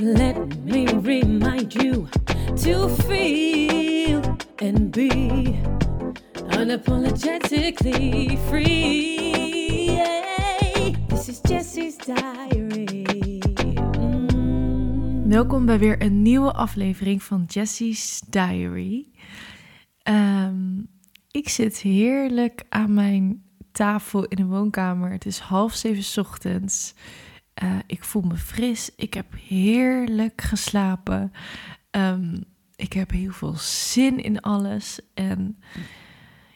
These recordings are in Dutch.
Let me remind you to feel and be unapologetically free. This is Jessie's diary. Mm. Welkom bij weer een nieuwe aflevering van Jessie's Diary. Ehm, ik zit heerlijk aan mijn tafel in de woonkamer. Het is half zeven ochtends. Eh, ik voel me fris. Ik heb heerlijk geslapen. Ehm, ik heb heel veel zin in alles. En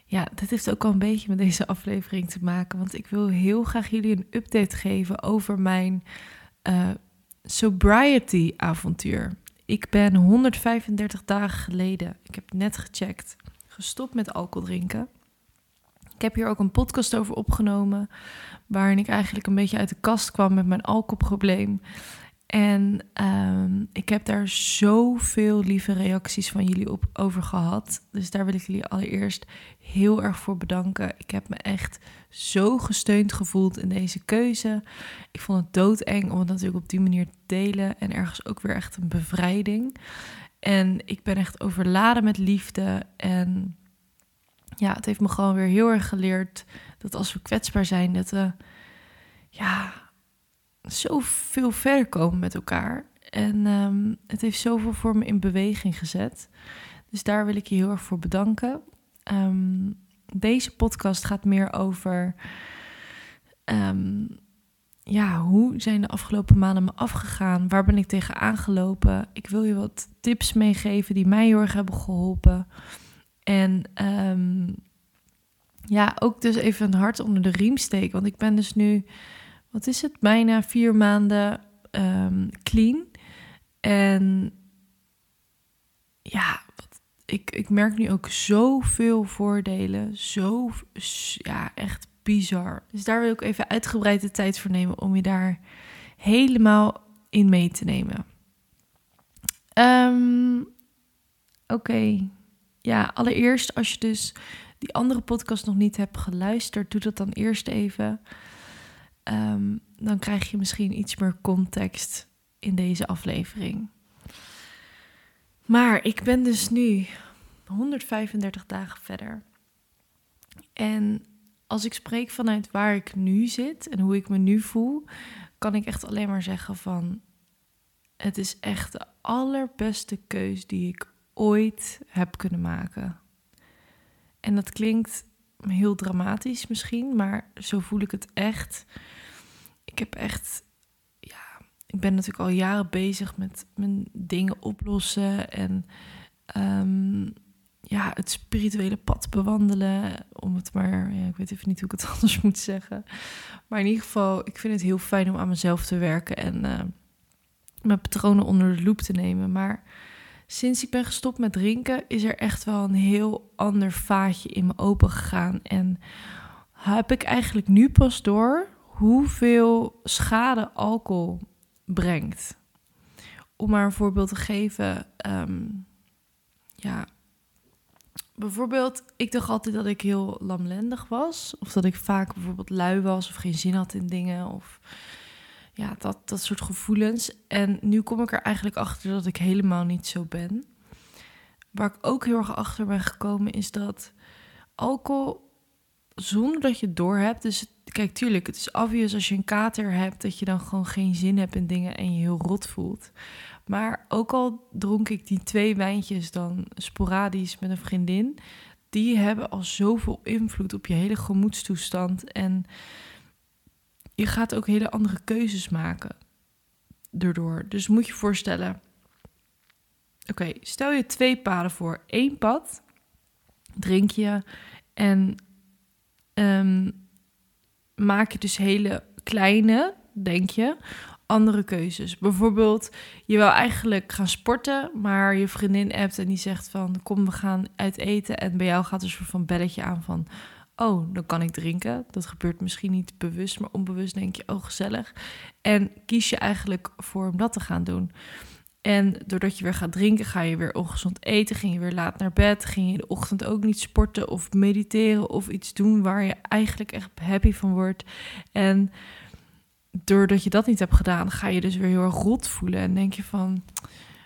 ja, dat heeft ook al een beetje met deze aflevering te maken. Want ik wil heel graag jullie een update geven over mijn eh, sobriety avontuur. Ik ben 135 dagen geleden, ik heb net gecheckt, gestopt met alcohol drinken. Ik heb hier ook een podcast over opgenomen, waarin ik eigenlijk een beetje uit de kast kwam met mijn alcoholprobleem. En ehm, ik heb daar zoveel lieve reacties van jullie op over gehad. Dus daar wil ik jullie allereerst heel erg voor bedanken. Ik heb me echt zo gesteund gevoeld in deze keuze. Ik vond het doodeng om het natuurlijk op die manier te delen. En ergens ook weer echt een bevrijding. En ik ben echt overladen met liefde. En ja, het heeft me gewoon weer heel erg geleerd dat als we kwetsbaar zijn, dat we ja, zoveel verder komen met elkaar. En ehm, het heeft zoveel voor me in beweging gezet. Dus daar wil ik je heel erg voor bedanken. Ehm, deze podcast gaat meer over. ehm, ja, hoe zijn de afgelopen maanden me afgegaan? Waar ben ik tegen aangelopen? Ik wil je wat tips meegeven die mij heel erg hebben geholpen. En ehm, ja, ook dus even een hart onder de riem steken. Want ik ben dus nu, wat is het, bijna vier maanden ehm, clean. En ja, ik, ik merk nu ook zoveel voordelen. Zo, ja, echt bizar. Dus daar wil ik even uitgebreid de tijd voor nemen om je daar helemaal in mee te nemen. Ehm, Oké. Ja, allereerst als je dus die andere podcast nog niet hebt geluisterd, doe dat dan eerst even. Ehm, dan krijg je misschien iets meer context in deze aflevering. Maar ik ben dus nu 135 dagen verder. En als ik spreek vanuit waar ik nu zit en hoe ik me nu voel, kan ik echt alleen maar zeggen van het is echt de allerbeste keus die ik ooit heb kunnen maken. En dat klinkt heel dramatisch misschien, maar zo voel ik het echt. Ik heb echt, ja, ik ben natuurlijk al jaren bezig met mijn dingen oplossen en ehm, ja, het spirituele pad bewandelen. Om het maar, ja, ik weet even niet hoe ik het anders moet zeggen. Maar in ieder geval, ik vind het heel fijn om aan mezelf te werken en uh, mijn patronen onder de loep te nemen. Maar sinds ik ben gestopt met drinken, is er echt wel een heel ander vaatje in me open gegaan. En heb ik eigenlijk nu pas door hoeveel schade alcohol brengt. Om maar een voorbeeld te geven. Um, ja, bijvoorbeeld, ik dacht altijd dat ik heel lamlendig was. Of dat ik vaak bijvoorbeeld lui was of geen zin had in dingen. Of ja, dat, dat soort gevoelens. En nu kom ik er eigenlijk achter dat ik helemaal niet zo ben. Waar ik ook heel erg achter ben gekomen is dat alcohol, zonder dat je het door hebt. Dus kijk, tuurlijk, het is obvious als je een kater hebt dat je dan gewoon geen zin hebt in dingen en je heel rot voelt. Maar ook al dronk ik die twee wijntjes dan sporadisch met een vriendin, die hebben al zoveel invloed op je hele gemoedstoestand. En je gaat ook hele andere keuzes maken daardoor. Dus moet je voorstellen. Oké, stel je twee paden voor. Eén pad drink je en um, maak je dus hele kleine, denk je, andere keuzes. Bijvoorbeeld, je wil eigenlijk gaan sporten, maar je vriendin appt en die zegt van kom we gaan uit eten en bij jou gaat er een soort van belletje aan van oh, dan kan ik drinken. Dat gebeurt misschien niet bewust, maar onbewust denk je, oh, gezellig. En kies je eigenlijk voor om dat te gaan doen. En doordat je weer gaat drinken, ga je weer ongezond eten, ging je weer laat naar bed, ging je in de ochtend ook niet sporten of mediteren of iets doen waar je eigenlijk echt happy van wordt. En doordat je dat niet hebt gedaan, ga je dus weer heel erg rot voelen. En denk je van,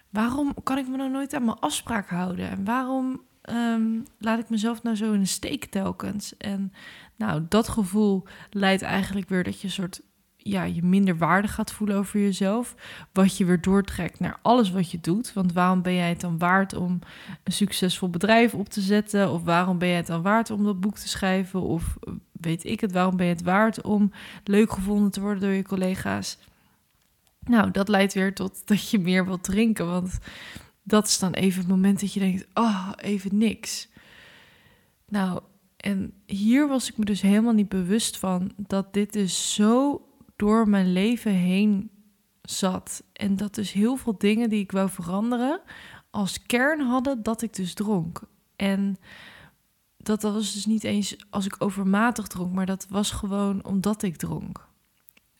waarom kan ik me nou nooit aan mijn afspraak houden? En waarom ehm, laat ik mezelf nou zo in de steek telkens? En nou, dat gevoel leidt eigenlijk weer dat je een soort ja, je minder waarde gaat voelen over jezelf. Wat je weer doortrekt naar alles wat je doet. Want waarom ben jij het dan waard om een succesvol bedrijf op te zetten? Of waarom ben je het dan waard om dat boek te schrijven? Of weet ik het, waarom ben je het waard om leuk gevonden te worden door je collega's? Nou, dat leidt weer tot dat je meer wilt drinken. Want dat is dan even het moment dat je denkt: oh, even niks. Nou, en hier was ik me dus helemaal niet bewust van dat dit dus zo door mijn leven heen zat. En dat dus heel veel dingen die ik wou veranderen als kern hadden dat ik dus dronk. En dat, was dus niet eens als ik overmatig dronk, maar dat was gewoon omdat ik dronk.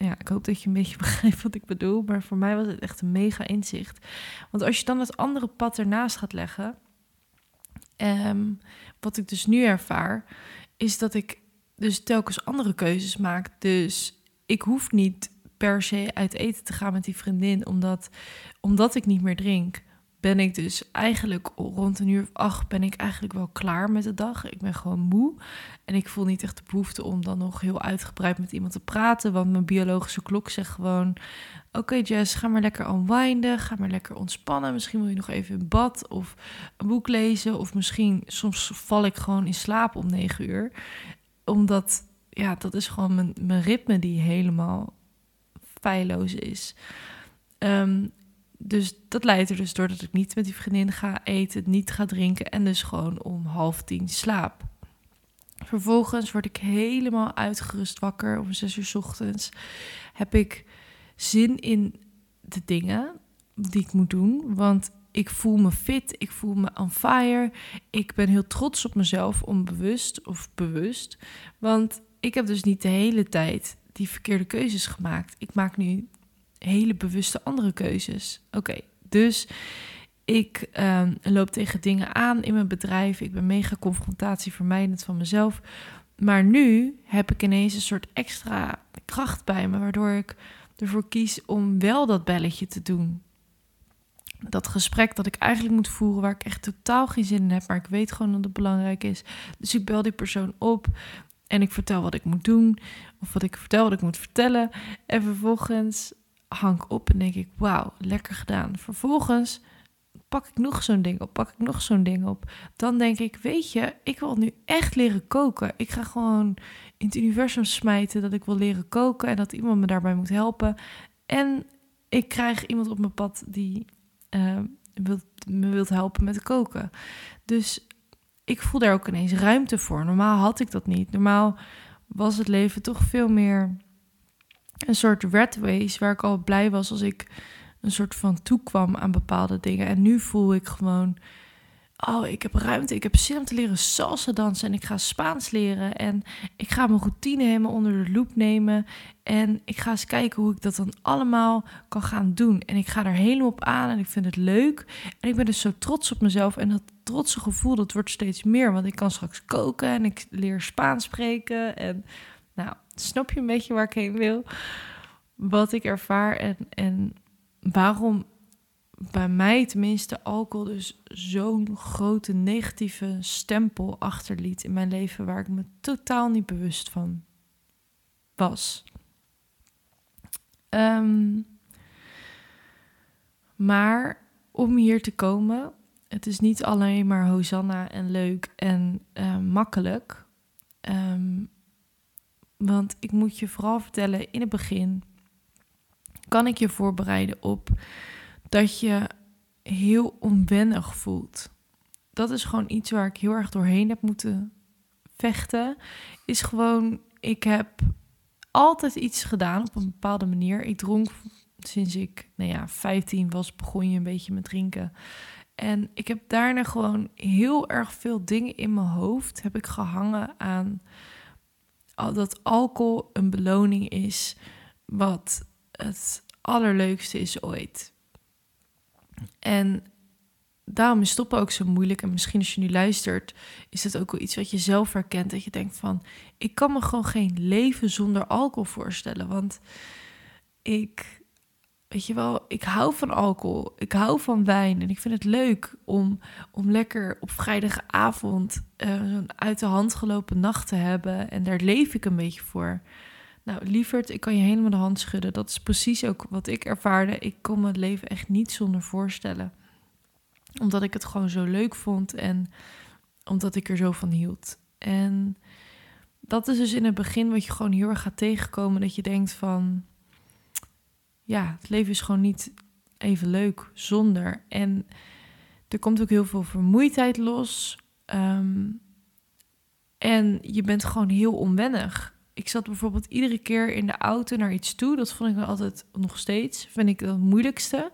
Ja, ik hoop dat je een beetje begrijpt wat ik bedoel, maar voor mij was het echt een mega inzicht. Want als je dan het andere pad ernaast gaat leggen, um, wat ik dus nu ervaar, is dat ik dus telkens andere keuzes maak. Dus ik hoef niet per se uit eten te gaan met die vriendin, omdat, omdat ik niet meer drink. Ben ik dus eigenlijk rond een uur of acht ben ik eigenlijk wel klaar met de dag. Ik ben gewoon moe. En ik voel niet echt de behoefte om dan nog heel uitgebreid met iemand te praten. Want mijn biologische klok zegt gewoon: Oké, Jess, ga maar lekker unwinden. Ga maar lekker ontspannen. Misschien wil je nog even in bad of een boek lezen. Of misschien soms val ik gewoon in slaap om negen uur. Omdat ja, dat is gewoon mijn, mijn ritme die helemaal feilloos is. Ehm, dus dat leidt er dus door dat ik niet met die vriendin ga eten, niet ga drinken en dus gewoon om half tien slaap. Vervolgens word ik helemaal uitgerust wakker om zes uur s ochtends. Heb ik zin in de dingen die ik moet doen, want ik voel me fit, ik voel me on fire. Ik ben heel trots op mezelf, onbewust of bewust. Want ik heb dus niet de hele tijd die verkeerde keuzes gemaakt. Ik maak nu hele bewuste andere keuzes. Oké, dus ik um, loop tegen dingen aan in mijn bedrijf. Ik ben mega confrontatievermijdend van mezelf. Maar nu heb ik ineens een soort extra kracht bij me, waardoor ik ervoor kies om wel dat belletje te doen. Dat gesprek dat ik eigenlijk moet voeren, waar ik echt totaal geen zin in heb, maar ik weet gewoon dat het belangrijk is. Dus ik bel die persoon op. En ik vertel wat ik moet doen, of wat ik vertel wat ik moet vertellen. En vervolgens hang ik op en denk ik, wauw, lekker gedaan. Vervolgens pak ik nog zo'n ding op, pak ik nog zo'n ding op. Dan denk ik, weet je, ik wil nu echt leren koken. Ik ga gewoon in het universum smijten dat ik wil leren koken en dat iemand me daarbij moet helpen. En ik krijg iemand op mijn pad die wilt, me wilt helpen met koken. Dus ik voel daar ook ineens ruimte voor. Normaal had ik dat niet. Normaal was het leven toch veel meer een soort red race waar ik al blij was als ik een soort van toekwam aan bepaalde dingen. En nu voel ik gewoon oh, ik heb ruimte, ik heb zin om te leren salsa dansen en ik ga Spaans leren en ik ga mijn routine helemaal onder de loep nemen en ik ga eens kijken hoe ik dat dan allemaal kan gaan doen. En ik ga er helemaal op aan en ik vind het leuk en ik ben dus zo trots op mezelf en dat trotse gevoel dat wordt steeds meer, want ik kan straks koken en ik leer Spaans spreken en nou, snap je een beetje waar ik heen wil? Wat ik ervaar en, en waarom bij mij tenminste alcohol dus zo'n grote negatieve stempel achterliet in mijn leven waar ik me totaal niet bewust van was. Um, maar om hier te komen, het is niet alleen maar Hosanna en leuk en uh, makkelijk. Um, want ik moet je vooral vertellen, in het begin kan ik je voorbereiden op dat je heel onwennig voelt. Dat is gewoon iets waar ik heel erg doorheen heb moeten vechten. Is gewoon, ik heb altijd iets gedaan op een bepaalde manier. Ik dronk sinds ik, nou ja, 15 was, begon je een beetje met drinken. En ik heb daarna gewoon heel erg veel dingen in mijn hoofd heb ik gehangen aan dat alcohol een beloning is wat het allerleukste is ooit. En daarom is stoppen ook zo moeilijk. En misschien als je nu luistert, is het ook wel iets wat je zelf herkent. Dat je denkt van, ik kan me gewoon geen leven zonder alcohol voorstellen. Want ik, weet je wel, ik hou van alcohol. Ik hou van wijn. En ik vind het leuk om, om lekker op vrijdagavond uh, een uit de hand gelopen nacht te hebben. En daar leef ik een beetje voor. Nou, lieverd, ik kan je helemaal de hand schudden. Dat is precies ook wat ik ervaarde. Ik kon het leven echt niet zonder voorstellen. Omdat ik het gewoon zo leuk vond en omdat ik er zo van hield. En dat is dus in het begin wat je gewoon heel erg gaat tegenkomen. Dat je denkt van, ja, het leven is gewoon niet even leuk zonder. En er komt ook heel veel vermoeidheid los. Ehm, en je bent gewoon heel onwennig. Ik zat bijvoorbeeld iedere keer in de auto naar iets toe. Dat vond ik altijd nog steeds, vind ik het moeilijkste.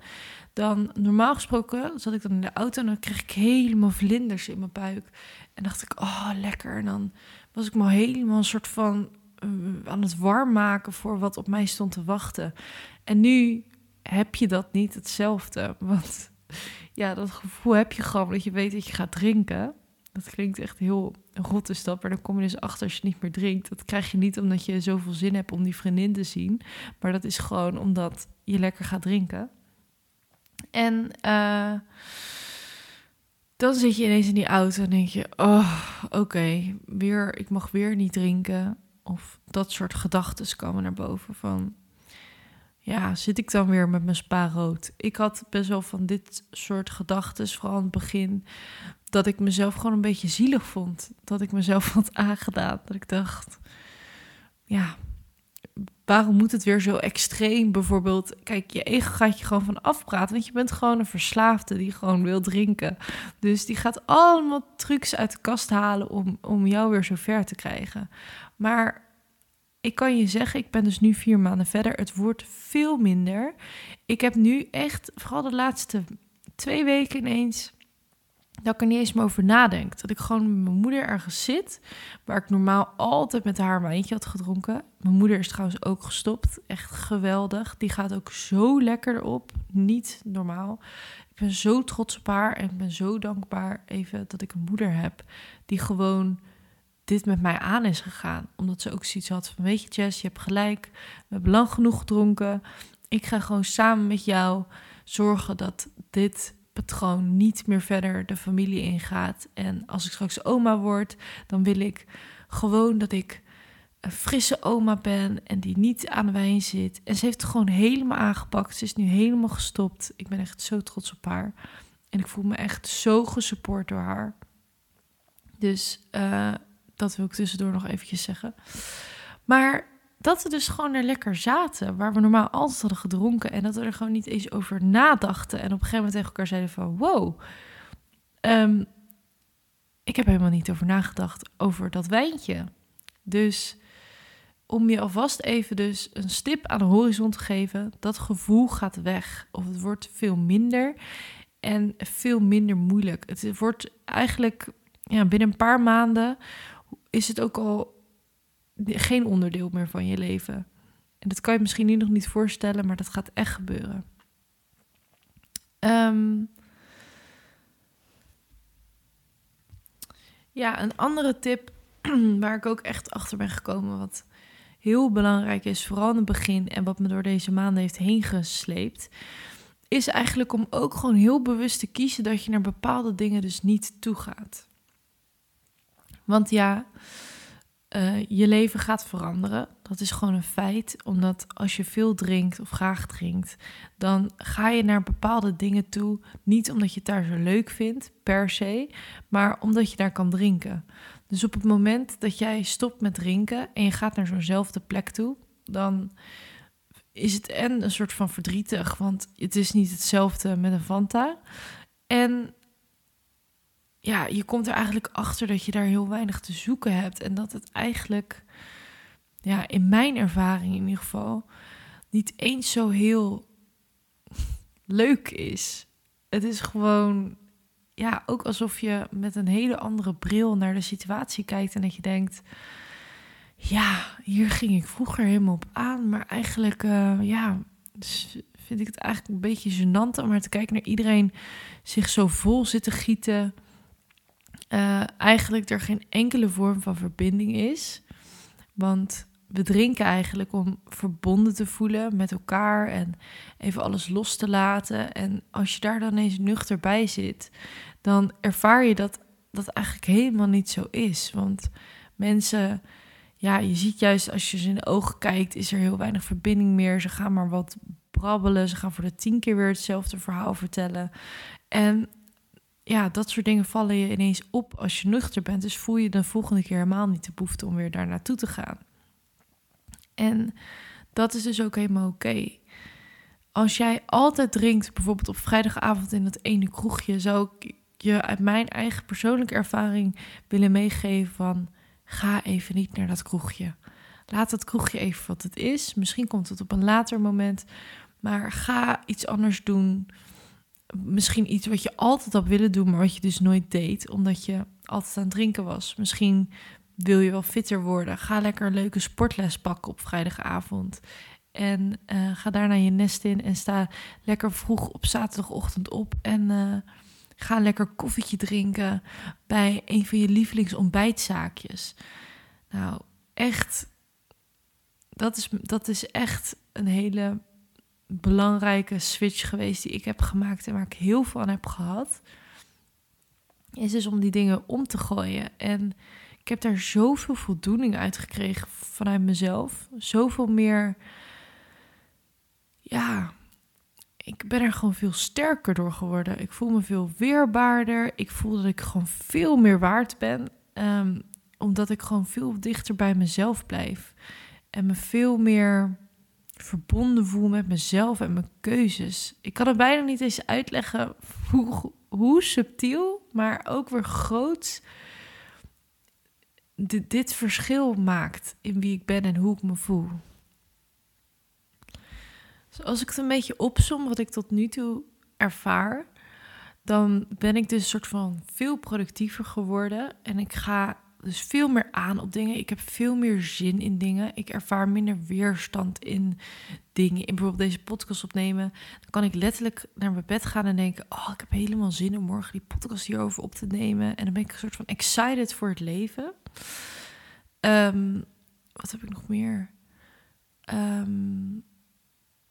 Dan normaal gesproken zat ik dan in de auto en dan kreeg ik helemaal vlinders in mijn buik. En dacht ik, oh lekker. En dan was ik me helemaal een soort van uh, aan het warm maken voor wat op mij stond te wachten. En nu heb je dat niet hetzelfde. Want ja, dat gevoel heb je gewoon dat je weet dat je gaat drinken. Dat klinkt echt heel rot is dat, maar dan kom je dus achter als je niet meer drinkt. Dat krijg je niet omdat je zoveel zin hebt om die vriendin te zien, maar dat is gewoon omdat je lekker gaat drinken. En uh, dan zit je ineens in die auto en denk je, oh, oké, weer, ik mag weer niet drinken. Of dat soort gedachten komen naar boven van, ja, zit ik dan weer met mijn spa rood? Ik had best wel van dit soort gedachten, vooral aan het begin, dat ik mezelf gewoon een beetje zielig vond. Dat ik mezelf had aangedaan. Dat ik dacht, ja, waarom moet het weer zo extreem? Bijvoorbeeld, kijk, je ego gaat je gewoon van afpraten. Want je bent gewoon een verslaafde die gewoon wil drinken. Dus die gaat allemaal trucs uit de kast halen om, om jou weer zo ver te krijgen. Maar ik kan je zeggen, ik ben dus nu vier maanden verder. Het wordt veel minder. Ik heb nu echt, vooral de laatste twee weken ineens dat ik er niet eens meer over nadenk. Dat ik gewoon met mijn moeder ergens zit, waar ik normaal altijd met haar een wijntje had gedronken. Mijn moeder is trouwens ook gestopt. Echt geweldig. Die gaat ook zo lekker erop. Niet normaal. Ik ben zo trots op haar en ik ben zo dankbaar even dat ik een moeder heb die gewoon dit met mij aan is gegaan. Omdat ze ook zoiets had van, weet je Jess, je hebt gelijk. We hebben lang genoeg gedronken. Ik ga gewoon samen met jou zorgen dat dit patroon niet meer verder de familie ingaat. En als ik straks oma word, dan wil ik gewoon dat ik een frisse oma ben en die niet aan de wijn zit. En ze heeft het gewoon helemaal aangepakt. Ze is nu helemaal gestopt. Ik ben echt zo trots op haar. En ik voel me echt zo gesupport door haar. Dus uh, dat wil ik tussendoor nog eventjes zeggen. Maar dat we dus gewoon er lekker zaten, waar we normaal altijd hadden gedronken en dat we er gewoon niet eens over nadachten. En op een gegeven moment tegen elkaar zeiden van, wow, ehm, ik heb helemaal niet over nagedacht over dat wijntje. Dus om je alvast even dus een stip aan de horizon te geven, dat gevoel gaat weg. Of het wordt veel minder en veel minder moeilijk. Het wordt eigenlijk ja, binnen een paar maanden is het ook al geen onderdeel meer van je leven. En dat kan je misschien nu nog niet voorstellen, maar dat gaat echt gebeuren. Ehm, ja, een andere tip waar ik ook echt achter ben gekomen, wat heel belangrijk is, vooral in het begin en wat me door deze maanden heeft heen gesleept, is eigenlijk om ook gewoon heel bewust te kiezen dat je naar bepaalde dingen dus niet toe gaat. Want ja, uh, je leven gaat veranderen. Dat is gewoon een feit. Omdat als je veel drinkt of graag drinkt, dan ga je naar bepaalde dingen toe. Niet omdat je het daar zo leuk vindt, per se, maar omdat je daar kan drinken. Dus op het moment dat jij stopt met drinken en je gaat naar zo'nzelfde plek toe, dan is het en een soort van verdrietig, want het is niet hetzelfde met een Fanta. En ja, je komt er eigenlijk achter dat je daar heel weinig te zoeken hebt. En dat het eigenlijk, ja, in mijn ervaring in ieder geval, niet eens zo heel leuk is. Het is gewoon, ja, ook alsof je met een hele andere bril naar de situatie kijkt en dat je denkt, ja, hier ging ik vroeger helemaal op aan, maar eigenlijk, uh, ja, vind ik het eigenlijk een beetje gênant om maar te kijken naar iedereen zich zo vol zitten gieten uh, eigenlijk er geen enkele vorm van verbinding is. Want we drinken eigenlijk om verbonden te voelen met elkaar en even alles los te laten. En als je daar dan eens nuchter bij zit, dan ervaar je dat dat eigenlijk helemaal niet zo is. Want mensen, ja, je ziet juist als je ze in de ogen kijkt, is er heel weinig verbinding meer. Ze gaan maar wat brabbelen, ze gaan voor de tien keer weer hetzelfde verhaal vertellen. En ja, dat soort dingen vallen je ineens op als je nuchter bent. Dus voel je de volgende keer helemaal niet de behoefte om weer daar naartoe te gaan. En dat is dus ook helemaal oké. Als jij altijd drinkt, bijvoorbeeld op vrijdagavond in dat ene kroegje, zou ik je uit mijn eigen persoonlijke ervaring willen meegeven van ga even niet naar dat kroegje. Laat dat kroegje even wat het is. Misschien komt het op een later moment, maar ga iets anders doen. Misschien iets wat je altijd had willen doen, maar wat je dus nooit deed, omdat je altijd aan het drinken was. Misschien wil je wel fitter worden. Ga lekker een leuke sportles pakken op vrijdagavond. En uh, ga daarna je nest in en sta lekker vroeg op zaterdagochtend op. En uh, ga lekker koffietje drinken bij een van je lievelingsontbijtzaakjes. Nou, echt, dat is, dat is echt een hele belangrijke switch geweest die ik heb gemaakt en waar ik heel veel aan heb gehad. Is dus om die dingen om te gooien. En ik heb daar zoveel voldoening uit gekregen vanuit mezelf. Zoveel meer. Ja, ik ben er gewoon veel sterker door geworden. Ik voel me veel weerbaarder. Ik voel dat ik gewoon veel meer waard ben. Um, omdat ik gewoon veel dichter bij mezelf blijf. En me veel meer verbonden voel met mezelf en mijn keuzes. Ik kan het bijna niet eens uitleggen hoe, hoe subtiel, maar ook weer groot dit, dit verschil maakt in wie ik ben en hoe ik me voel. Dus als ik het een beetje opsom wat ik tot nu toe ervaar, dan ben ik dus een soort van veel productiever geworden en ik ga dus veel meer aan op dingen. Ik heb veel meer zin in dingen. Ik ervaar minder weerstand in dingen. In bijvoorbeeld deze podcast opnemen. Dan kan ik letterlijk naar mijn bed gaan en denken: Oh, ik heb helemaal zin om morgen die podcast hierover op te nemen. En dan ben ik een soort van excited voor het leven. Um, wat heb ik nog meer? Um,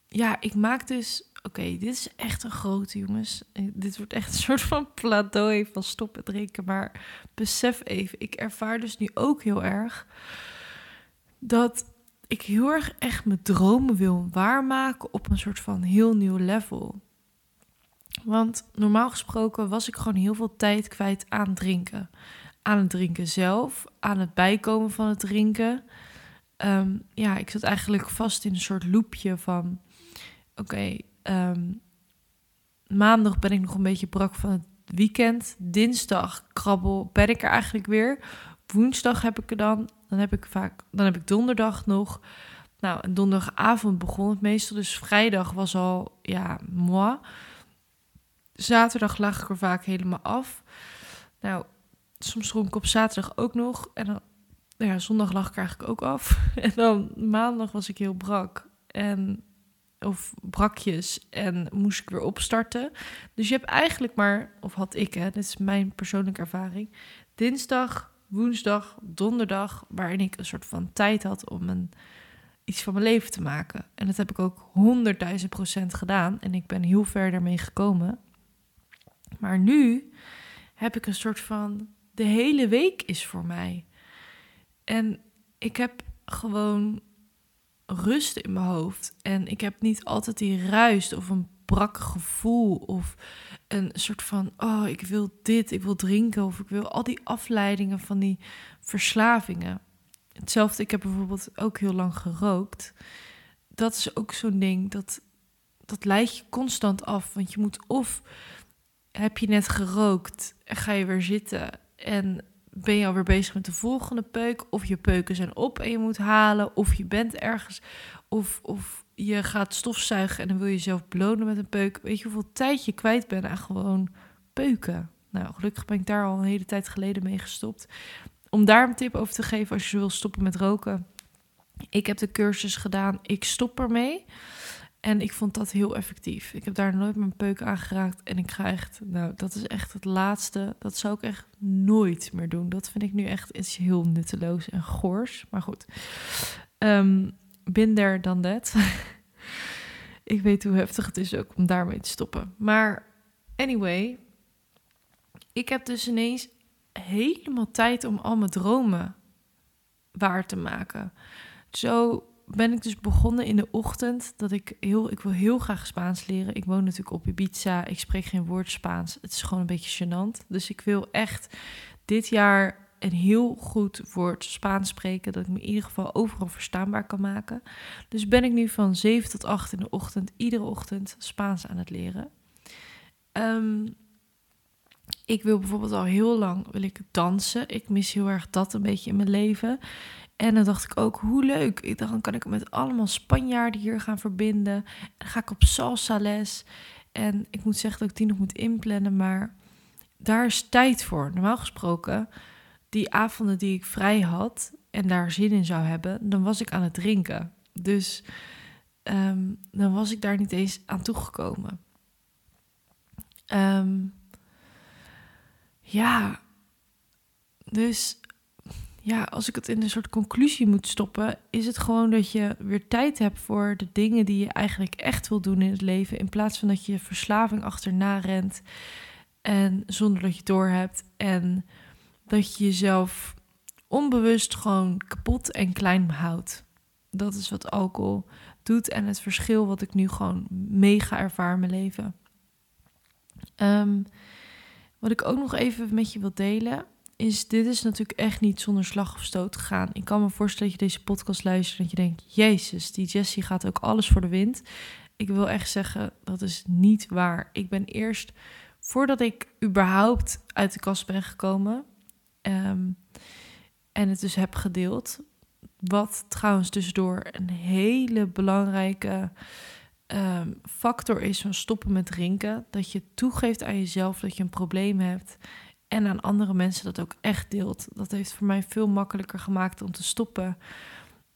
ja, ik maak dus. Oké, dit is echt een grote, jongens. Dit wordt echt een soort van pleidooi van stoppen drinken. Maar besef even, ik ervaar dus nu ook heel erg dat ik heel erg echt mijn dromen wil waarmaken op een soort van heel nieuw level. Want normaal gesproken was ik gewoon heel veel tijd kwijt aan drinken. Aan het drinken zelf, aan het bijkomen van het drinken. Um, ja, ik zat eigenlijk vast in een soort loopje van oké, ehm, maandag ben ik nog een beetje brak van het weekend. Dinsdag krabbel ben ik er eigenlijk weer. Woensdag heb ik er dan. Dan heb ik vaak, dan heb ik donderdag nog. Nou, en donderdagavond begon het meestal. Dus vrijdag was al, ja, moi. Zaterdag lag ik er vaak helemaal af. Nou, soms dronk ik op zaterdag ook nog. En dan, ja, zondag lag ik eigenlijk ook af. En dan maandag was ik heel brak. En of brakjes en moest ik weer opstarten. Dus je hebt eigenlijk maar, of had ik, hè, dit is mijn persoonlijke ervaring, dinsdag, woensdag, donderdag, waarin ik een soort van tijd had om een, iets van mijn leven te maken. En dat heb ik ook honderdduizend procent gedaan en ik ben heel ver daarmee gekomen. Maar nu heb ik een soort van, de hele week is voor mij. En ik heb gewoon rust in mijn hoofd. En ik heb niet altijd die ruist of een brak gevoel of een soort van, oh, ik wil dit, ik wil drinken of ik wil al die afleidingen van die verslavingen. Hetzelfde, ik heb bijvoorbeeld ook heel lang gerookt. Dat is ook zo'n ding, dat, dat leidt je constant af. Want je moet of heb je net gerookt en ga je weer zitten en ben je alweer bezig met de volgende peuk. Of je peuken zijn op en je moet halen. Of je bent ergens. Of, of je gaat stofzuigen en dan wil je jezelf belonen met een peuk. Weet je hoeveel tijd je kwijt bent aan gewoon peuken? Nou, gelukkig ben ik daar al een hele tijd geleden mee gestopt. Om daar een tip over te geven als je wil stoppen met roken. Ik heb de cursus gedaan. Ik stop ermee. En ik vond dat heel effectief. Ik heb daar nooit mijn peuk aangeraakt. En ik ga echt, nou, dat is echt het laatste. Dat zou ik echt nooit meer doen. Dat vind ik nu echt iets heel nutteloos en goors. Maar goed. Um, bin dan dat. ik weet hoe heftig het is ook om daarmee te stoppen. Maar anyway, ik heb dus ineens helemaal tijd om al mijn dromen waar te maken. Zo ben ik dus begonnen in de ochtend dat ik heel, ik wil heel graag Spaans leren. Ik woon natuurlijk op Ibiza. Ik spreek geen woord Spaans. Het is gewoon een beetje gênant. Dus ik wil echt dit jaar een heel goed woord Spaans spreken. Dat ik me in ieder geval overal verstaanbaar kan maken. Dus ben ik nu van 7 tot 8 in de ochtend, iedere ochtend Spaans aan het leren. Um, ik wil bijvoorbeeld al heel lang wil ik dansen. Ik mis heel erg dat een beetje in mijn leven. En dan dacht ik ook, hoe leuk. Ik dacht, dan kan ik met allemaal Spanjaarden hier gaan verbinden. En ga ik op salsa les. En ik moet zeggen dat ik die nog moet inplannen, maar daar is tijd voor. Normaal gesproken, die avonden die ik vrij had en daar zin in zou hebben, dan was ik aan het drinken. Dus ehm, dan was ik daar niet eens aan toegekomen. Um, ja, dus ja, als ik het in een soort conclusie moet stoppen, is het gewoon dat je weer tijd hebt voor de dingen die je eigenlijk echt wil doen in het leven. In plaats van dat je verslaving achterna rent en zonder dat je het door hebt. En dat je jezelf onbewust gewoon kapot en klein houdt. Dat is wat alcohol doet en het verschil wat ik nu gewoon mega ervaar in mijn leven. Um, wat ik ook nog even met je wil delen, is dit is natuurlijk echt niet zonder slag of stoot gegaan. Ik kan me voorstellen dat je deze podcast luistert en dat je denkt, jezus, die Jessie gaat ook alles voor de wind. Ik wil echt zeggen, dat is niet waar. Ik ben eerst, voordat ik überhaupt uit de kast ben gekomen ehm, en het dus heb gedeeld, wat trouwens tussendoor een hele belangrijke Ehm, factor is van stoppen met drinken. Dat je toegeeft aan jezelf dat je een probleem hebt. En aan andere mensen dat ook echt deelt. Dat heeft voor mij veel makkelijker gemaakt om te stoppen.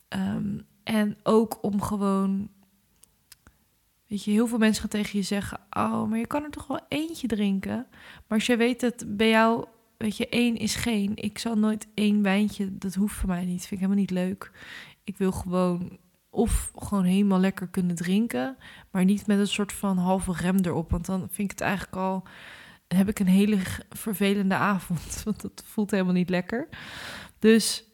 Ehm, en ook om gewoon. Weet je, heel veel mensen gaan tegen je zeggen: Oh, maar je kan er toch wel eentje drinken. Maar als je weet dat bij jou, weet je, één is geen. Ik zal nooit één wijntje, dat hoeft voor mij niet. Vind ik helemaal niet leuk. Ik wil gewoon of gewoon helemaal lekker kunnen drinken, maar niet met een soort van halve rem erop. Want dan vind ik het eigenlijk al. Heb ik een hele vervelende avond. Want dat voelt helemaal niet lekker. Dus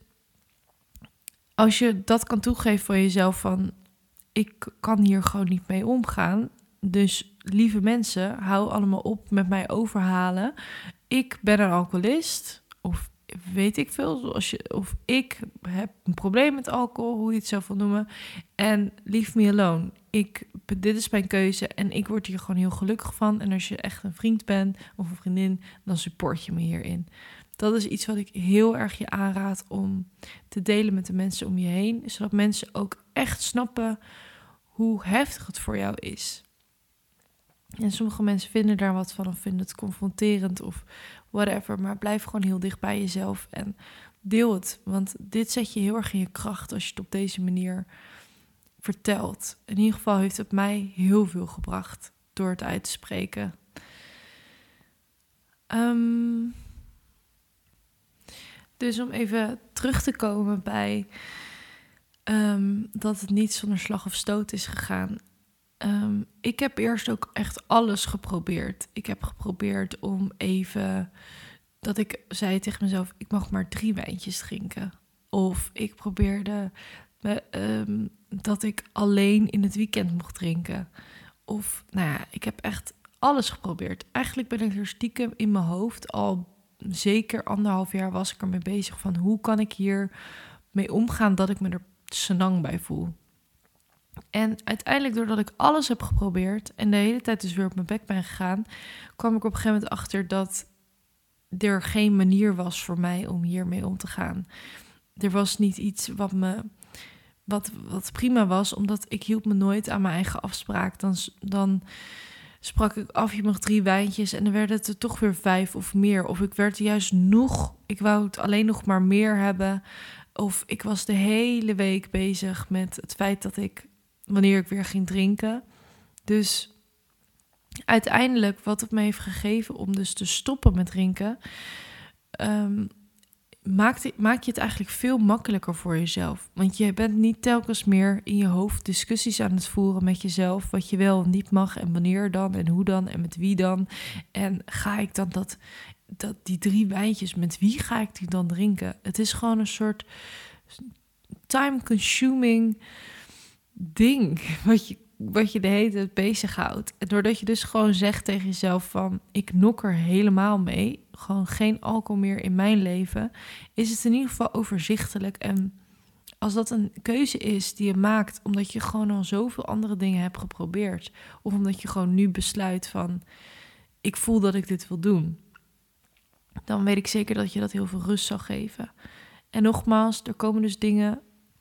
als je dat kan toegeven voor jezelf van ik kan hier gewoon niet mee omgaan. Dus lieve mensen, hou allemaal op met mij overhalen. Ik ben een alcoholist. Of weet ik veel. Als je, of ik heb een probleem met alcohol, hoe je het zelf wil noemen. En leave me alone. Ik, dit is mijn keuze en ik word hier gewoon heel gelukkig van. En als je echt een vriend bent of een vriendin, dan support je me hierin. Dat is iets wat ik heel erg je aanraad om te delen met de mensen om je heen. Zodat mensen ook echt snappen hoe heftig het voor jou is. En sommige mensen vinden daar wat van of vinden het confronterend of whatever. Maar blijf gewoon heel dicht bij jezelf en deel het. Want dit zet je heel erg in je kracht als je het op deze manier vertelt. In ieder geval heeft het mij heel veel gebracht door het uit te spreken. Ehm, dus om even terug te komen bij ehm, dat het niet zonder slag of stoot is gegaan. Ehm, ik heb eerst ook echt alles geprobeerd. Ik heb geprobeerd om even dat ik zei tegen mezelf: ik mag maar drie wijntjes drinken. Of ik probeerde um, dat ik alleen in het weekend mocht drinken. Of nou ja, ik heb echt alles geprobeerd. Eigenlijk ben ik er stiekem in mijn hoofd al zeker anderhalf jaar was ik ermee bezig van hoe kan ik hier mee omgaan dat ik me er senang bij voel. En uiteindelijk, doordat ik alles heb geprobeerd en de hele tijd dus weer op mijn bek ben gegaan, kwam ik op een gegeven moment achter dat er geen manier was voor mij om hiermee om te gaan. Er was niet iets wat me. Wat, wat prima was, omdat ik hield me nooit aan mijn eigen afspraak. Dan, dan sprak ik af, je mag drie wijntjes en dan werden het er toch weer vijf of meer. Of ik werd juist nog, ik wou het alleen nog maar meer hebben. Of ik was de hele week bezig met het feit dat ik wanneer ik weer ging drinken. Dus uiteindelijk wat het me heeft gegeven om dus te stoppen met drinken, ehm, maakt, maak je het eigenlijk veel makkelijker voor jezelf. Want je bent niet telkens meer in je hoofd discussies aan het voeren met jezelf. Wat je wel en niet mag en wanneer dan en hoe dan en met wie dan. En ga ik dan dat, dat die drie wijntjes, met wie ga ik die dan drinken? Het is gewoon een soort time-consuming ding wat je, wat je de hele tijd bezighoudt. En doordat je dus gewoon zegt tegen jezelf van... ik nok er helemaal mee, gewoon geen alcohol meer in mijn leven... is het in ieder geval overzichtelijk. En als dat een keuze is die je maakt... omdat je gewoon al zoveel andere dingen hebt geprobeerd... of omdat je gewoon nu besluit van... ik voel dat ik dit wil doen... dan weet ik zeker dat je dat heel veel rust zal geven... En nogmaals, er komen dus dingen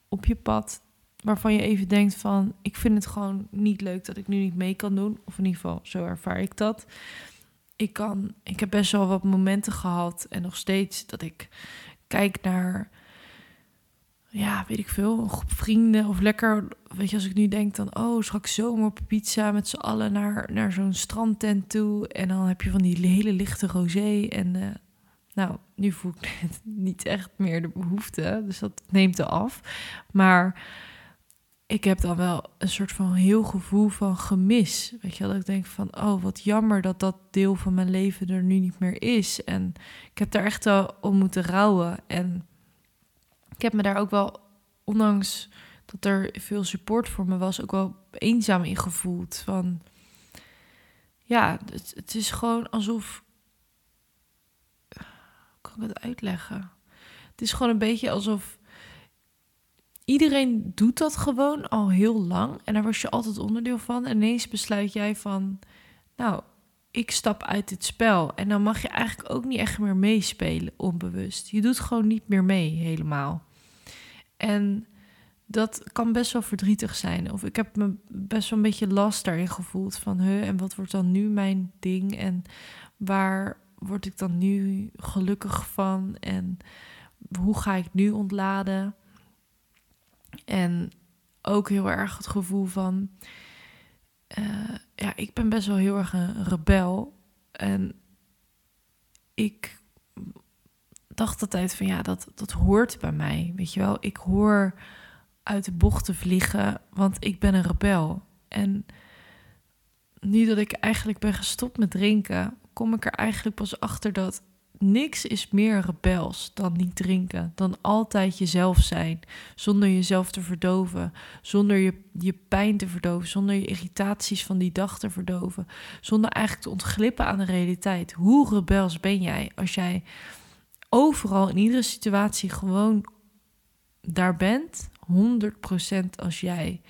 op je pad waarvan je even denkt van... ik vind het gewoon niet leuk dat ik nu niet mee kan doen. Of in ieder geval, zo ervaar ik dat. Ik, kan, ik heb best wel wat momenten gehad en nog steeds dat ik kijk naar... Ja, weet ik veel, een groep vrienden of lekker... Weet je, als ik nu denk dan... oh, straks zomer op pizza met z'n allen naar, naar zo'n strandtent toe... en dan heb je van die hele lichte rosé en... Uh, nou, nu voel ik niet echt meer de behoefte, dus dat neemt er af. Maar ik heb dan wel een soort van heel gevoel van gemis. Weet je, dat ik denk van, oh, wat jammer dat dat deel van mijn leven er nu niet meer is. En ik heb daar echt wel om moeten rouwen. En ik heb me daar ook wel, ondanks dat er veel support voor me was, ook wel eenzaam in gevoeld. Van, ja, het, het is gewoon alsof kan ik het uitleggen? Het is gewoon een beetje alsof iedereen doet dat gewoon al heel lang en daar was je altijd onderdeel van. En ineens besluit jij van, nou, ik stap uit dit spel. En dan mag je eigenlijk ook niet echt meer meespelen, onbewust. Je doet gewoon niet meer mee helemaal. En dat kan best wel verdrietig zijn. Of ik heb me best wel een beetje last daarin gevoeld van, huh, en wat wordt dan nu mijn ding? En waar word ik dan nu gelukkig van? En hoe ga ik nu ontladen? En ook heel erg het gevoel van, uh, ja, ik ben best wel heel erg een rebel. En ik dacht altijd van, ja, dat, dat hoort bij mij. Weet je wel, ik hoor uit de bocht te vliegen, want ik ben een rebel. En nu dat ik eigenlijk ben gestopt met drinken, kom ik er eigenlijk pas achter dat niks is meer rebels dan niet drinken. Dan altijd jezelf zijn, zonder jezelf te verdoven, zonder je, je pijn te verdoven, zonder je irritaties van die dag te verdoven, zonder eigenlijk te ontglippen aan de realiteit. Hoe rebels ben jij als jij overal in iedere situatie gewoon daar bent, 100% als jij.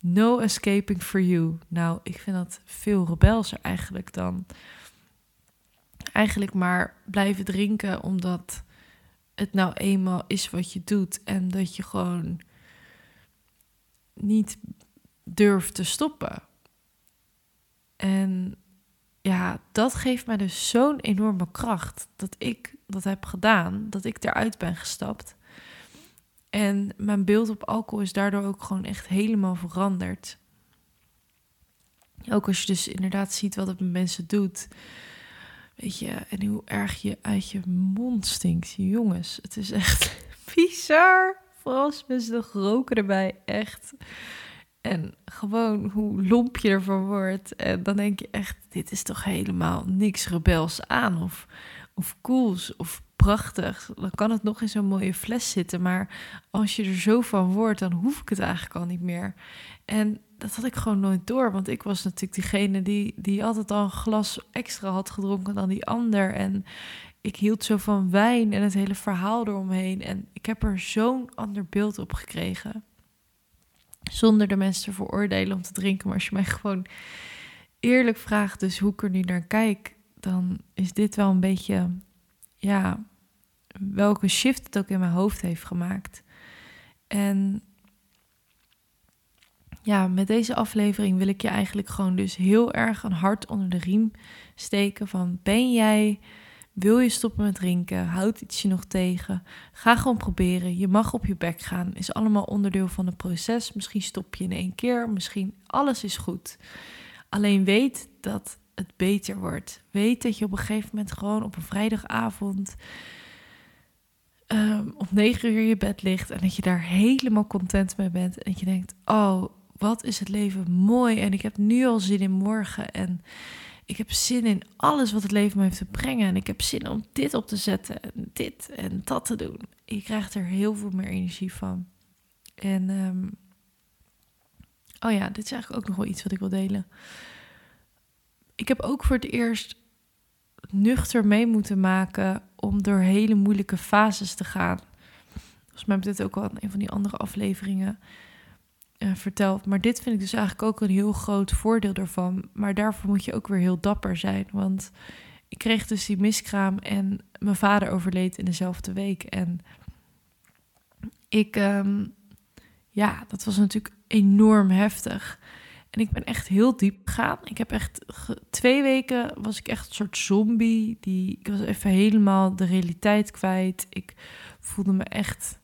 No escaping for you. Nou, ik vind dat veel rebelser eigenlijk dan eigenlijk maar blijven drinken omdat het nou eenmaal is wat je doet en dat je gewoon niet durft te stoppen. En ja, dat geeft mij dus zo'n enorme kracht dat ik dat heb gedaan, dat ik eruit ben gestapt. En mijn beeld op alcohol is daardoor ook gewoon echt helemaal veranderd. Ook als je dus inderdaad ziet wat het met mensen doet. Weet je, en hoe erg je uit je mond stinkt. Jongens, het is echt bizar. Vooral mensen nog roken erbij, echt. En gewoon hoe lomp je ervan wordt. En dan denk je echt, dit is toch helemaal niks rebels aan. Of, of cools, of prachtig. Dan kan het nog in zo'n mooie fles zitten. Maar als je er zo van wordt, dan hoef ik het eigenlijk al niet meer. En dat had ik gewoon nooit door. Want ik was natuurlijk diegene die, die altijd al een glas extra had gedronken dan die ander. En ik hield zo van wijn en het hele verhaal eromheen. En ik heb er zo'n ander beeld op gekregen. Zonder de mensen te veroordelen om te drinken. Maar als je mij gewoon eerlijk vraagt, dus hoe ik er nu naar kijk, dan is dit wel een beetje, ja, welke shift het ook in mijn hoofd heeft gemaakt. En ja, met deze aflevering wil ik je eigenlijk gewoon dus heel erg een hart onder de riem steken van ben jij, wil je stoppen met drinken, houd iets je nog tegen, ga gewoon proberen, je mag op je bek gaan, is allemaal onderdeel van het proces, misschien stop je in één keer, misschien alles is goed. Alleen weet dat het beter wordt. Weet dat je op een gegeven moment gewoon op een vrijdagavond ehm, om negen uur in je bed ligt en dat je daar helemaal content mee bent. En dat je denkt, oh, wat is het leven mooi. En ik heb nu al zin in morgen. En ik heb zin in alles wat het leven me heeft te brengen. En ik heb zin om dit op te zetten en dit en dat te doen. Je krijgt er heel veel meer energie van. En ehm, oh ja, dit is eigenlijk ook nog wel iets wat ik wil delen. Ik heb ook voor het eerst nuchter mee moeten maken om door hele moeilijke fases te gaan. Volgens mij heb ik dit ook al in een van die andere afleveringen uh, verteld. Maar dit vind ik dus eigenlijk ook een heel groot voordeel ervan. Maar daarvoor moet je ook weer heel dapper zijn. Want ik kreeg dus die miskraam en mijn vader overleed in dezelfde week. En ik, ehm, ja, dat was natuurlijk enorm heftig. En ik ben echt heel diep gegaan. Ik heb echt twee weken was ik echt een soort zombie. Die, ik was even helemaal de realiteit kwijt. Ik voelde me echt,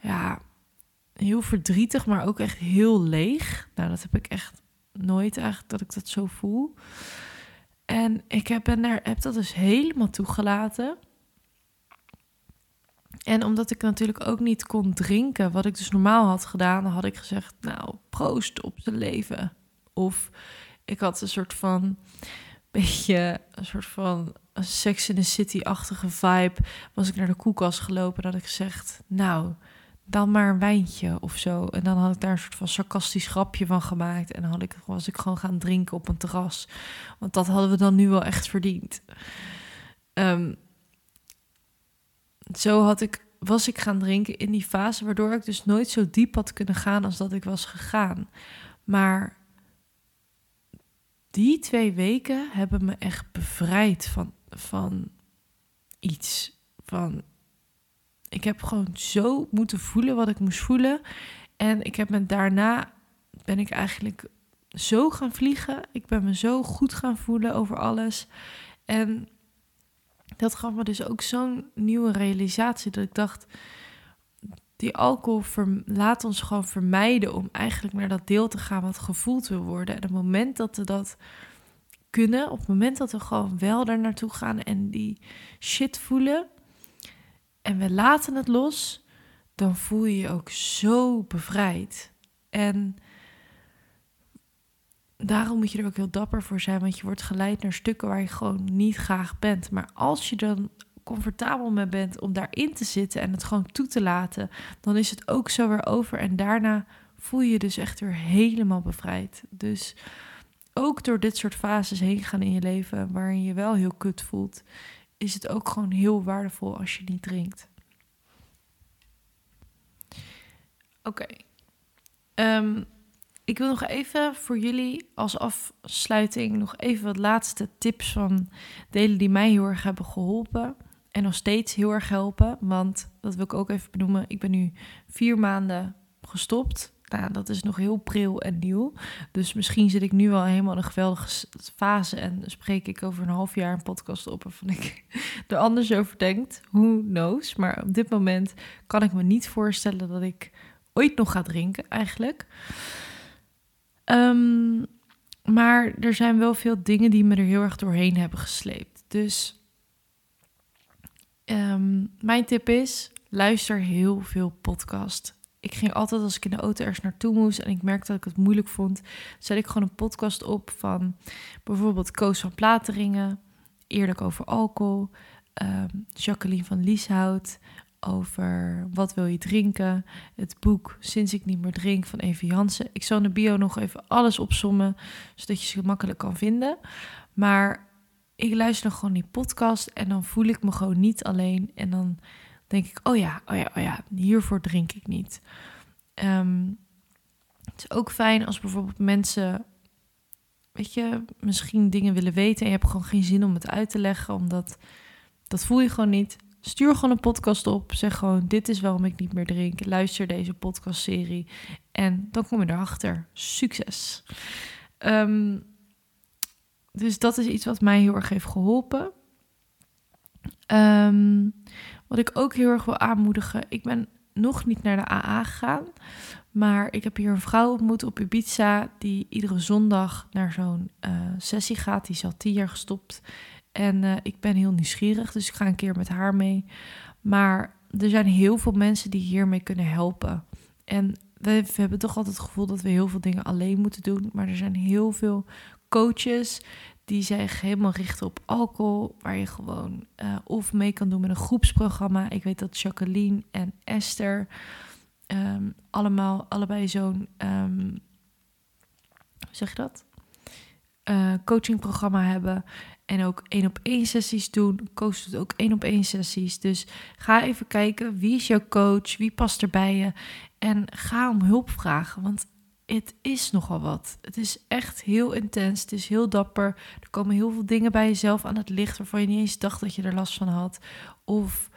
ja, heel verdrietig, maar ook echt heel leeg. Nou, dat heb ik echt nooit eigenlijk dat ik dat zo voel. En ik heb, ben daar, heb dat dus helemaal toegelaten. En omdat ik natuurlijk ook niet kon drinken, wat ik dus normaal had gedaan, had ik gezegd, nou, proost op zijn leven. Of ik had een soort van, beetje, een soort van Sex in the City-achtige vibe. Was ik naar de koelkast gelopen en had ik gezegd, nou, dan maar een wijntje of zo. En dan had ik daar een soort van sarcastisch grapje van gemaakt. En dan had ik, was ik gewoon gaan drinken op een terras. Want dat hadden we dan nu wel echt verdiend. Ehm, zo had ik, was ik gaan drinken in die fase, waardoor ik dus nooit zo diep had kunnen gaan als dat ik was gegaan. Maar die twee weken hebben me echt bevrijd van, van iets. Van ik heb gewoon zo moeten voelen wat ik moest voelen. En ik heb me daarna ben ik eigenlijk zo gaan vliegen. Ik ben me zo goed gaan voelen over alles. En dat gaf me dus ook zo'n nieuwe realisatie dat ik dacht, die alcohol laat ons gewoon vermijden om eigenlijk naar dat deel te gaan wat gevoeld wil worden. En op het moment dat we dat kunnen, op het moment dat we gewoon wel daar naartoe gaan en die shit voelen, en we laten het los, dan voel je je ook zo bevrijd. En daarom moet je er ook heel dapper voor zijn, want je wordt geleid naar stukken waar je gewoon niet graag bent. Maar als je dan comfortabel mee bent om daarin te zitten en het gewoon toe te laten, dan is het ook zo weer over. En daarna voel je je dus echt weer helemaal bevrijd. Dus ook door dit soort fases heen gaan in je leven, waarin je wel heel kut voelt, is het ook gewoon heel waardevol als je niet drinkt. Oké. Ehm, ik wil nog even voor jullie als afsluiting nog even wat laatste tips van delen die mij heel erg hebben geholpen. En nog steeds heel erg helpen. Want dat wil ik ook even benoemen. Ik ben nu vier maanden gestopt nou, dat is nog heel pril en nieuw. Dus misschien zit ik nu wel helemaal in een geweldige fase en spreek ik over een half jaar een podcast op waarvan ik er anders over denk. Who knows? Maar op dit moment kan ik me niet voorstellen dat ik ooit nog ga drinken, eigenlijk. Ehm, maar er zijn wel veel dingen die me er heel erg doorheen hebben gesleept. Dus um, mijn tip is: luister heel veel podcast ik ging altijd als ik in de auto ergens naartoe moest en ik merkte dat ik het moeilijk vond, zet ik gewoon een podcast op van bijvoorbeeld Koos van Plateringen, eerlijk over alcohol, ehm, Jacqueline van Lieshout over wat wil je drinken, het boek Sinds ik niet meer drink van Eve Jansen. Ik zal in de bio nog even alles opsommen, zodat je ze makkelijk kan vinden. Maar ik luister gewoon die podcast en dan voel ik me gewoon niet alleen en dan denk ik, oh ja, oh ja, oh ja, hiervoor drink ik niet. Ehm, het is ook fijn als bijvoorbeeld mensen, weet je, misschien dingen willen weten en je hebt gewoon geen zin om het uit te leggen, omdat dat voel je gewoon niet. Stuur gewoon een podcast op. Zeg gewoon: Dit is waarom ik niet meer drink. Luister deze podcastserie. En dan kom je erachter. Succes. Um, dus dat is iets wat mij heel erg heeft geholpen. Um, wat ik ook heel erg wil aanmoedigen. Ik ben nog niet naar de AA gegaan. Maar ik heb hier een vrouw ontmoet op Ibiza. Die iedere zondag naar zo'n uh, sessie gaat. Die is al tien jaar gestopt. En uh, ik ben heel nieuwsgierig. Dus ik ga een keer met haar mee. Maar er zijn heel veel mensen die hiermee kunnen helpen. En we hebben toch altijd het gevoel dat we heel veel dingen alleen moeten doen. Maar er zijn heel veel coaches die zich helemaal richten op alcohol, waar je gewoon uh, of mee kan doen met een groepsprogramma. Ik weet dat Jacqueline en Esther um, allemaal allebei zo'n, um, zeg je dat? Uh, coachingprogramma hebben en ook één op één sessies doen. Coach doet ook één op één sessies. Dus ga even kijken wie is jouw coach, wie past er bij je en ga om hulp vragen, want het is nogal wat. Het is echt heel intens. Het is heel dapper. Er komen heel veel dingen bij jezelf aan het licht waarvan je niet eens dacht dat je er last van had. Of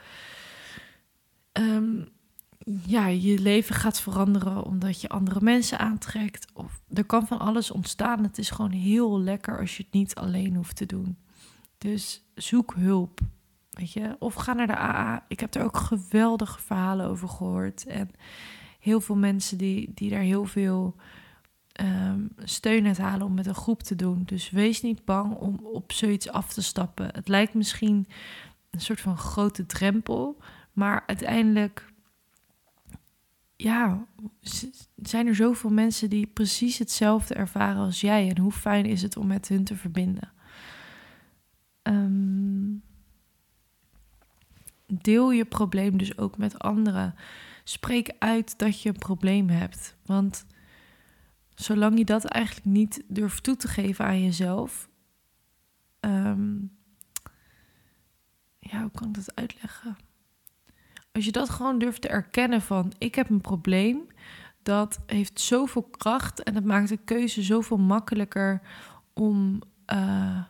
um, ja, je leven gaat veranderen omdat je andere mensen aantrekt. Of er kan van alles ontstaan. Het is gewoon heel lekker als je het niet alleen hoeft te doen. Dus zoek hulp. Weet je, of ga naar de AA. Ik heb er ook geweldige verhalen over gehoord. En heel veel mensen die, die daar heel veel um, steun uit halen om met een groep te doen. Dus wees niet bang om op zoiets af te stappen. Het lijkt misschien een soort van grote drempel, maar uiteindelijk ja, zijn er zoveel mensen die precies hetzelfde ervaren als jij. En hoe fijn is het om met hun te verbinden? Um, deel je probleem dus ook met anderen. Spreek uit dat je een probleem hebt. Want zolang je dat eigenlijk niet durft toe te geven aan jezelf. Um, ja, hoe kan ik dat uitleggen? Als je dat gewoon durft te erkennen van ik heb een probleem, dat heeft zoveel kracht en dat maakt de keuze zoveel makkelijker om, uh,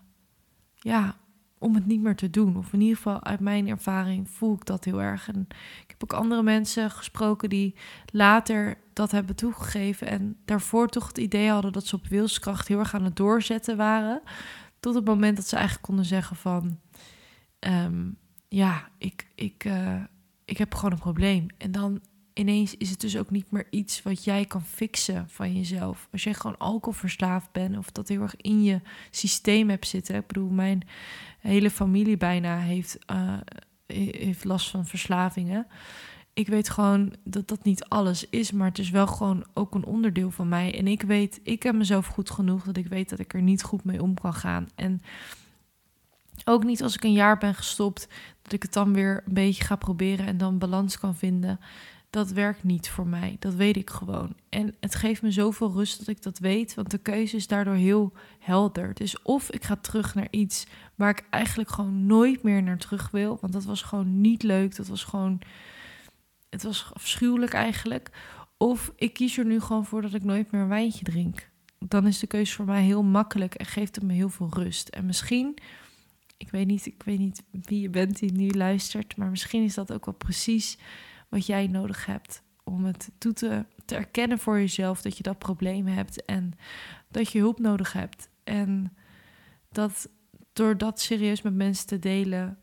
ja, om het niet meer te doen. Of in ieder geval uit mijn ervaring voel ik dat heel erg. En ik heb ook andere mensen gesproken die later dat hebben toegegeven en daarvoor toch het idee hadden dat ze op wilskracht heel erg aan het doorzetten waren. Tot het moment dat ze eigenlijk konden zeggen van, um, ja, ik, ik, uh, ik heb gewoon een probleem. En dan ineens is het dus ook niet meer iets wat jij kan fixen van jezelf. Als jij gewoon alcoholverslaafd bent of dat heel erg in je systeem hebt zitten. Ik bedoel, mijn hele familie bijna heeft, uh, heeft last van verslavingen. Ik weet gewoon dat dat niet alles is, maar het is wel gewoon ook een onderdeel van mij. En ik weet, ik heb mezelf goed genoeg dat ik weet dat ik er niet goed mee om kan gaan. En ook niet als ik een jaar ben gestopt, dat ik het dan weer een beetje ga proberen en dan balans kan vinden. Dat werkt niet voor mij. Dat weet ik gewoon. En het geeft me zoveel rust dat ik dat weet, want de keuze is daardoor heel helder. Dus of ik ga terug naar iets waar ik eigenlijk gewoon nooit meer naar terug wil, want dat was gewoon niet leuk. Dat was gewoon. Het was afschuwelijk eigenlijk. Of ik kies er nu gewoon voor dat ik nooit meer een wijntje drink. Dan is de keuze voor mij heel makkelijk en geeft het me heel veel rust. En misschien ik weet niet, ik weet niet wie je bent die nu luistert, maar misschien is dat ook wel precies wat jij nodig hebt om het toe te, te erkennen voor jezelf dat je dat probleem hebt en dat je hulp nodig hebt. En dat door dat serieus met mensen te delen,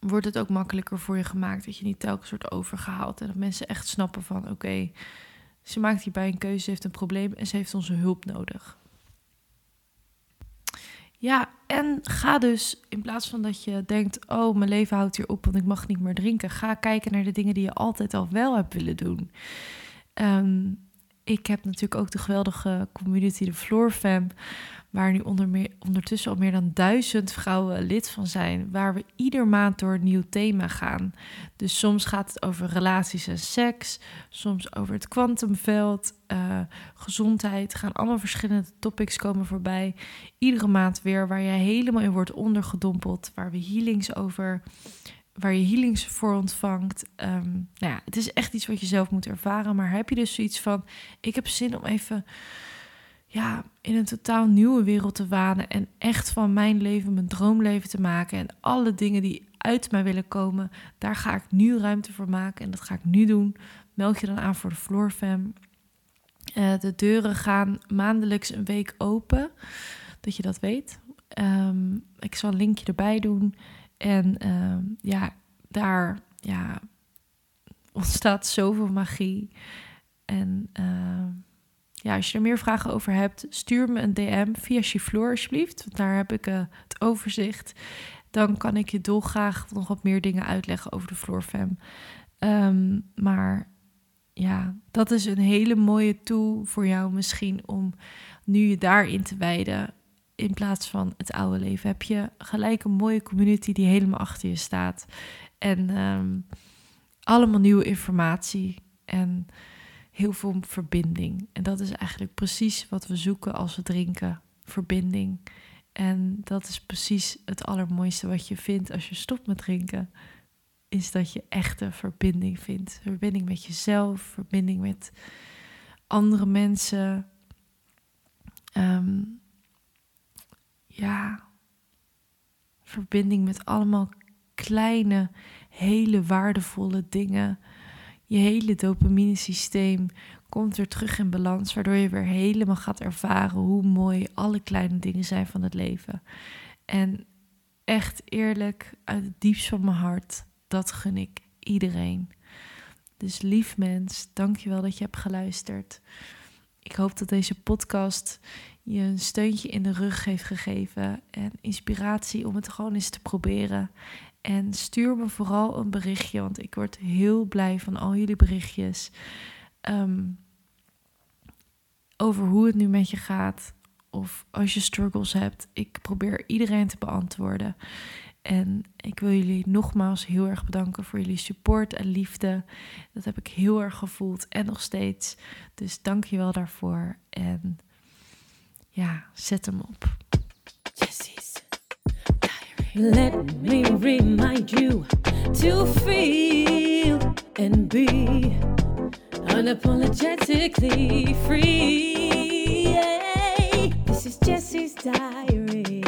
wordt het ook makkelijker voor je gemaakt. Dat je niet telkens wordt overgehaald en dat mensen echt snappen van oké, ze maakt hierbij een keuze, ze heeft een probleem en ze heeft onze hulp nodig. Ja, en ga dus in plaats van dat je denkt: oh, mijn leven houdt hier op, want ik mag niet meer drinken. Ga kijken naar de dingen die je altijd al wel hebt willen doen. Um, ik heb natuurlijk ook de geweldige community, de Floor Fam, waar nu onder meer, ondertussen al meer dan duizend vrouwen lid van zijn, waar we ieder maand door een nieuw thema gaan. Dus soms gaat het over relaties en seks, soms over het kwantumveld, uh, gezondheid, gaan allemaal verschillende topics komen voorbij. Iedere maand weer waar je helemaal in wordt ondergedompeld, waar we healings over waar je healings voor ontvangt. Um, nou ja, het is echt iets wat je zelf moet ervaren. Maar heb je dus zoiets van: ik heb zin om even ja, in een totaal nieuwe wereld te wanen. En echt van mijn leven mijn droomleven te maken. En alle dingen die uit mij willen komen, daar ga ik nu ruimte voor maken. En dat ga ik nu doen. Meld je dan aan voor de Floor Fam. Uh, de deuren gaan maandelijks een week open. Dat je dat weet. Um, ik zal een linkje erbij doen. En uh, ja, daar ja, ontstaat zoveel magie. En uh, ja, als je er meer vragen over hebt, stuur me een DM via Chifloor alsjeblieft. Want daar heb ik uh, het overzicht. dan kan ik je dolgraag nog wat meer dingen uitleggen over de Floorfam. Um, maar ja, dat is een hele mooie tool voor jou misschien om nu je daarin te wijden. In plaats van het oude leven heb je gelijk een mooie community die helemaal achter je staat. En um, allemaal nieuwe informatie en heel veel verbinding. En dat is eigenlijk precies wat we zoeken als we drinken: verbinding. En dat is precies het allermooiste wat je vindt als je stopt met drinken. Is dat je echte verbinding vindt. Verbinding met jezelf, verbinding met andere mensen. Ehm, ja, verbinding met allemaal kleine, hele waardevolle dingen. Je hele dopamine systeem komt weer terug in balans, waardoor je weer helemaal gaat ervaren hoe mooi alle kleine dingen zijn van het leven. En echt eerlijk, uit het diepst van mijn hart, dat gun ik iedereen. Dus lief mens, dankjewel dat je hebt geluisterd. Ik hoop dat deze podcast je een steuntje in de rug heeft gegeven en inspiratie om het gewoon eens te proberen. En stuur me vooral een berichtje, want ik word heel blij van al jullie berichtjes. Ehm, over hoe het nu met je gaat. Of als je struggles hebt. Ik probeer iedereen te beantwoorden. En ik wil jullie nogmaals heel erg bedanken voor jullie support en liefde. Dat heb ik heel erg gevoeld en nog steeds. Dus dank je wel daarvoor. En ja, zet hem op. Let me remind you to feel and be unapologetically free. This is Jesse's diary.